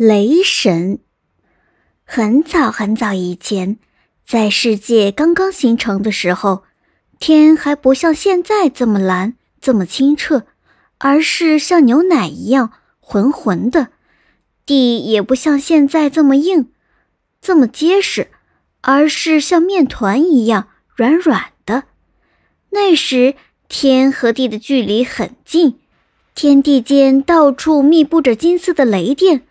雷神。很早很早以前，在世界刚刚形成的时候，天还不像现在这么蓝、这么清澈，而是像牛奶一样浑浑的；地也不像现在这么硬、这么结实，而是像面团一样软软的。那时，天和地的距离很近。天地间到处密布着金色的雷电，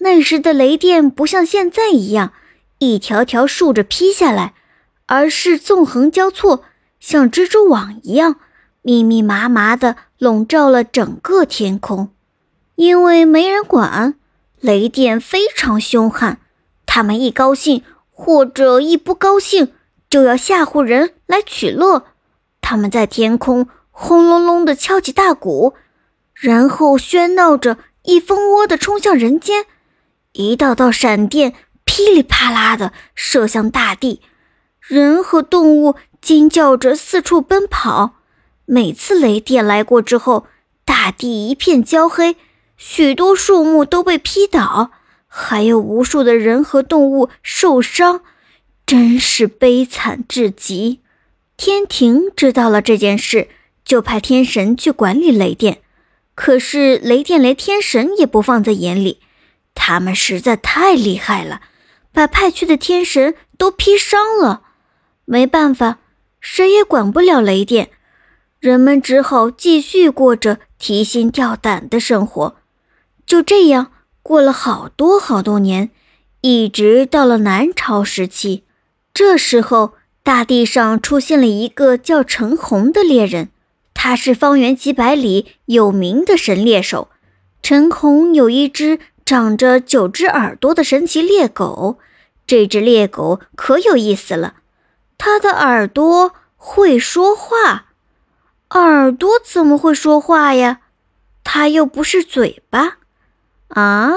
那时的雷电不像现在一样一条条竖着劈下来，而是纵横交错，像蜘蛛网一样密密麻麻地笼罩了整个天空。因为没人管，雷电非常凶悍，他们一高兴或者一不高兴，就要吓唬人来取乐。他们在天空轰隆隆地敲起大鼓。然后喧闹着，一蜂窝的冲向人间，一道道闪电噼里啪啦的射向大地，人和动物惊叫着四处奔跑。每次雷电来过之后，大地一片焦黑，许多树木都被劈倒，还有无数的人和动物受伤，真是悲惨至极。天庭知道了这件事，就派天神去管理雷电。可是雷电连天神也不放在眼里，他们实在太厉害了，把派去的天神都劈伤了。没办法，谁也管不了雷电，人们只好继续过着提心吊胆的生活。就这样过了好多好多年，一直到了南朝时期。这时候，大地上出现了一个叫陈洪的猎人。他是方圆几百里有名的神猎手。陈红有一只长着九只耳朵的神奇猎狗，这只猎狗可有意思了。它的耳朵会说话，耳朵怎么会说话呀？它又不是嘴巴啊！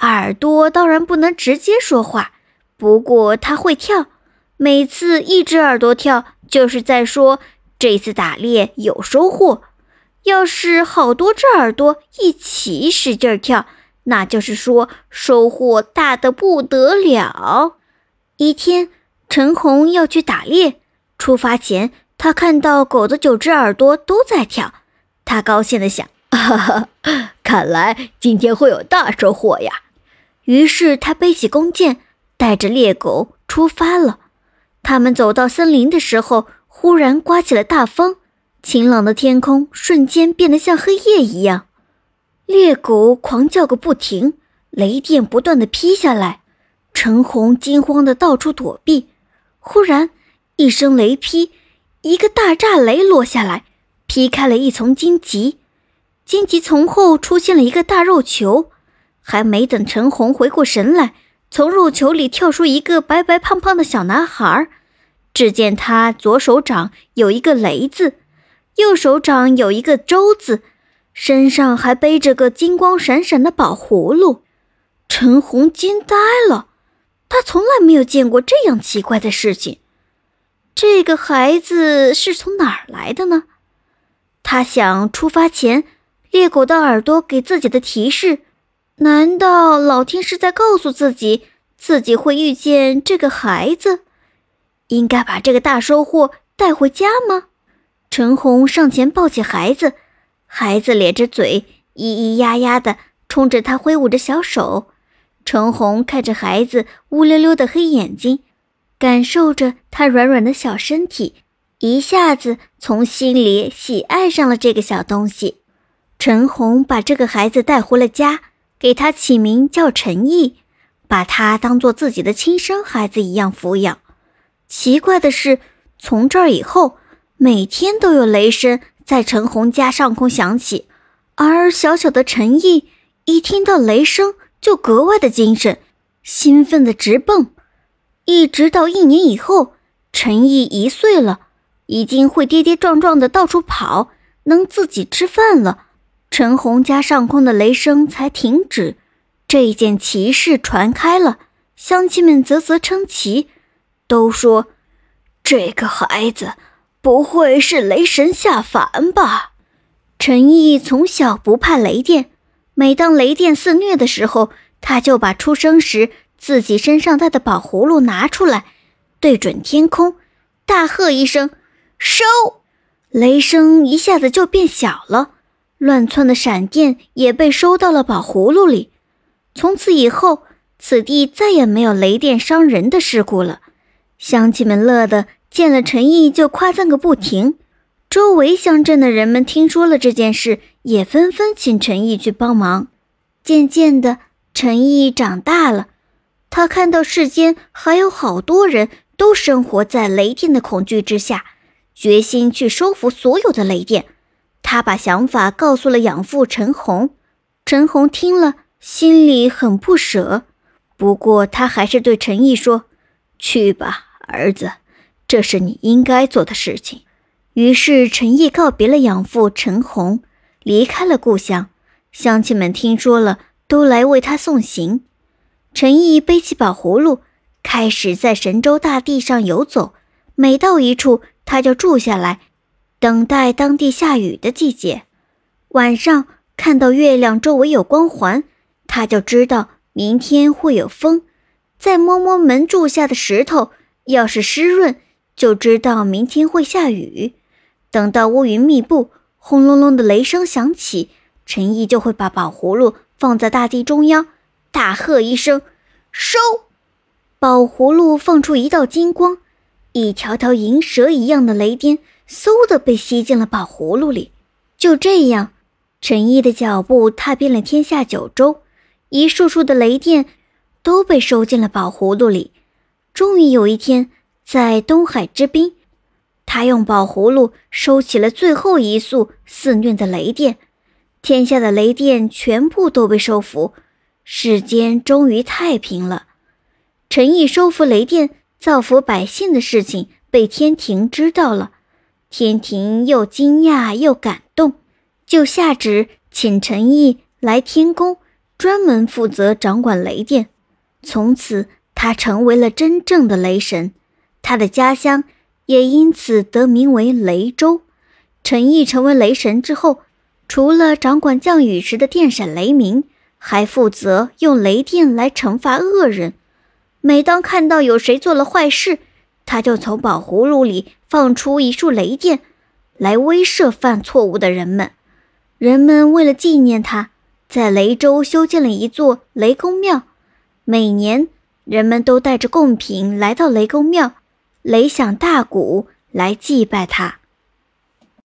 耳朵当然不能直接说话，不过它会跳。每次一只耳朵跳，就是在说。这次打猎有收获，要是好多只耳朵一起使劲跳，那就是说收获大的不得了。一天，陈红要去打猎，出发前他看到狗的九只耳朵都在跳，他高兴地想：哈哈，看来今天会有大收获呀！于是他背起弓箭，带着猎狗出发了。他们走到森林的时候。忽然刮起了大风，晴朗的天空瞬间变得像黑夜一样，猎狗狂叫个不停，雷电不断的劈下来，陈红惊慌的到处躲避。忽然一声雷劈，一个大炸雷落下来，劈开了一丛荆棘，荆棘丛后出现了一个大肉球，还没等陈红回过神来，从肉球里跳出一个白白胖胖的小男孩。只见他左手掌有一个雷字，右手掌有一个周字，身上还背着个金光闪闪的宝葫芦。陈红惊呆了，他从来没有见过这样奇怪的事情。这个孩子是从哪儿来的呢？他想，出发前猎狗的耳朵给自己的提示，难道老天是在告诉自己，自己会遇见这个孩子？应该把这个大收获带回家吗？陈红上前抱起孩子，孩子咧着嘴，咿咿呀呀的冲着他挥舞着小手。陈红看着孩子乌溜溜的黑眼睛，感受着他软软的小身体，一下子从心里喜爱上了这个小东西。陈红把这个孩子带回了家，给他起名叫陈毅，把他当做自己的亲生孩子一样抚养。奇怪的是，从这儿以后，每天都有雷声在陈红家上空响起，而小小的陈毅一听到雷声就格外的精神，兴奋的直蹦。一直到一年以后，陈毅一岁了，已经会跌跌撞撞的到处跑，能自己吃饭了，陈红家上空的雷声才停止。这件奇事传开了，乡亲们啧啧称奇。都说，这个孩子不会是雷神下凡吧？陈毅从小不怕雷电，每当雷电肆虐的时候，他就把出生时自己身上带的宝葫芦拿出来，对准天空，大喝一声：“收！”雷声一下子就变小了，乱窜的闪电也被收到了宝葫芦里。从此以后，此地再也没有雷电伤人的事故了。乡亲们乐得见了陈毅就夸赞个不停。周围乡镇的人们听说了这件事，也纷纷请陈毅去帮忙。渐渐的，陈毅长大了，他看到世间还有好多人都生活在雷电的恐惧之下。决心去收服所有的雷电，他把想法告诉了养父陈红。陈红听了，心里很不舍，不过他还是对陈毅说：“去吧，儿子，这是你应该做的事情。”于是陈毅告别了养父陈红，离开了故乡。乡亲们听说了，都来为他送行。陈毅背起宝葫芦，开始在神州大地上游走，每到一处。他就住下来，等待当地下雨的季节。晚上看到月亮周围有光环，他就知道明天会有风。再摸摸门柱下的石头，要是湿润，就知道明天会下雨。等到乌云密布，轰隆隆的雷声响起，陈毅就会把宝葫芦放在大地中央，大喝一声：“收！”宝葫芦放出一道金光。一条条银蛇一样的雷电，嗖的被吸进了宝葫芦里。就这样，陈毅的脚步踏遍了天下九州，一束束的雷电都被收进了宝葫芦里。终于有一天，在东海之滨，他用宝葫芦收起了最后一束肆虐的雷电，天下的雷电全部都被收服，世间终于太平了。陈毅收服雷电。造福百姓的事情被天庭知道了，天庭又惊讶又感动，就下旨请陈毅来天宫，专门负责掌管雷电。从此，他成为了真正的雷神，他的家乡也因此得名为雷州。陈毅成为雷神之后，除了掌管降雨时的电闪雷鸣，还负责用雷电来惩罚恶人。每当看到有谁做了坏事，他就从宝葫芦里放出一束雷电，来威慑犯错误的人们。人们为了纪念他，在雷州修建了一座雷公庙。每年，人们都带着贡品来到雷公庙，雷响大鼓来祭拜他。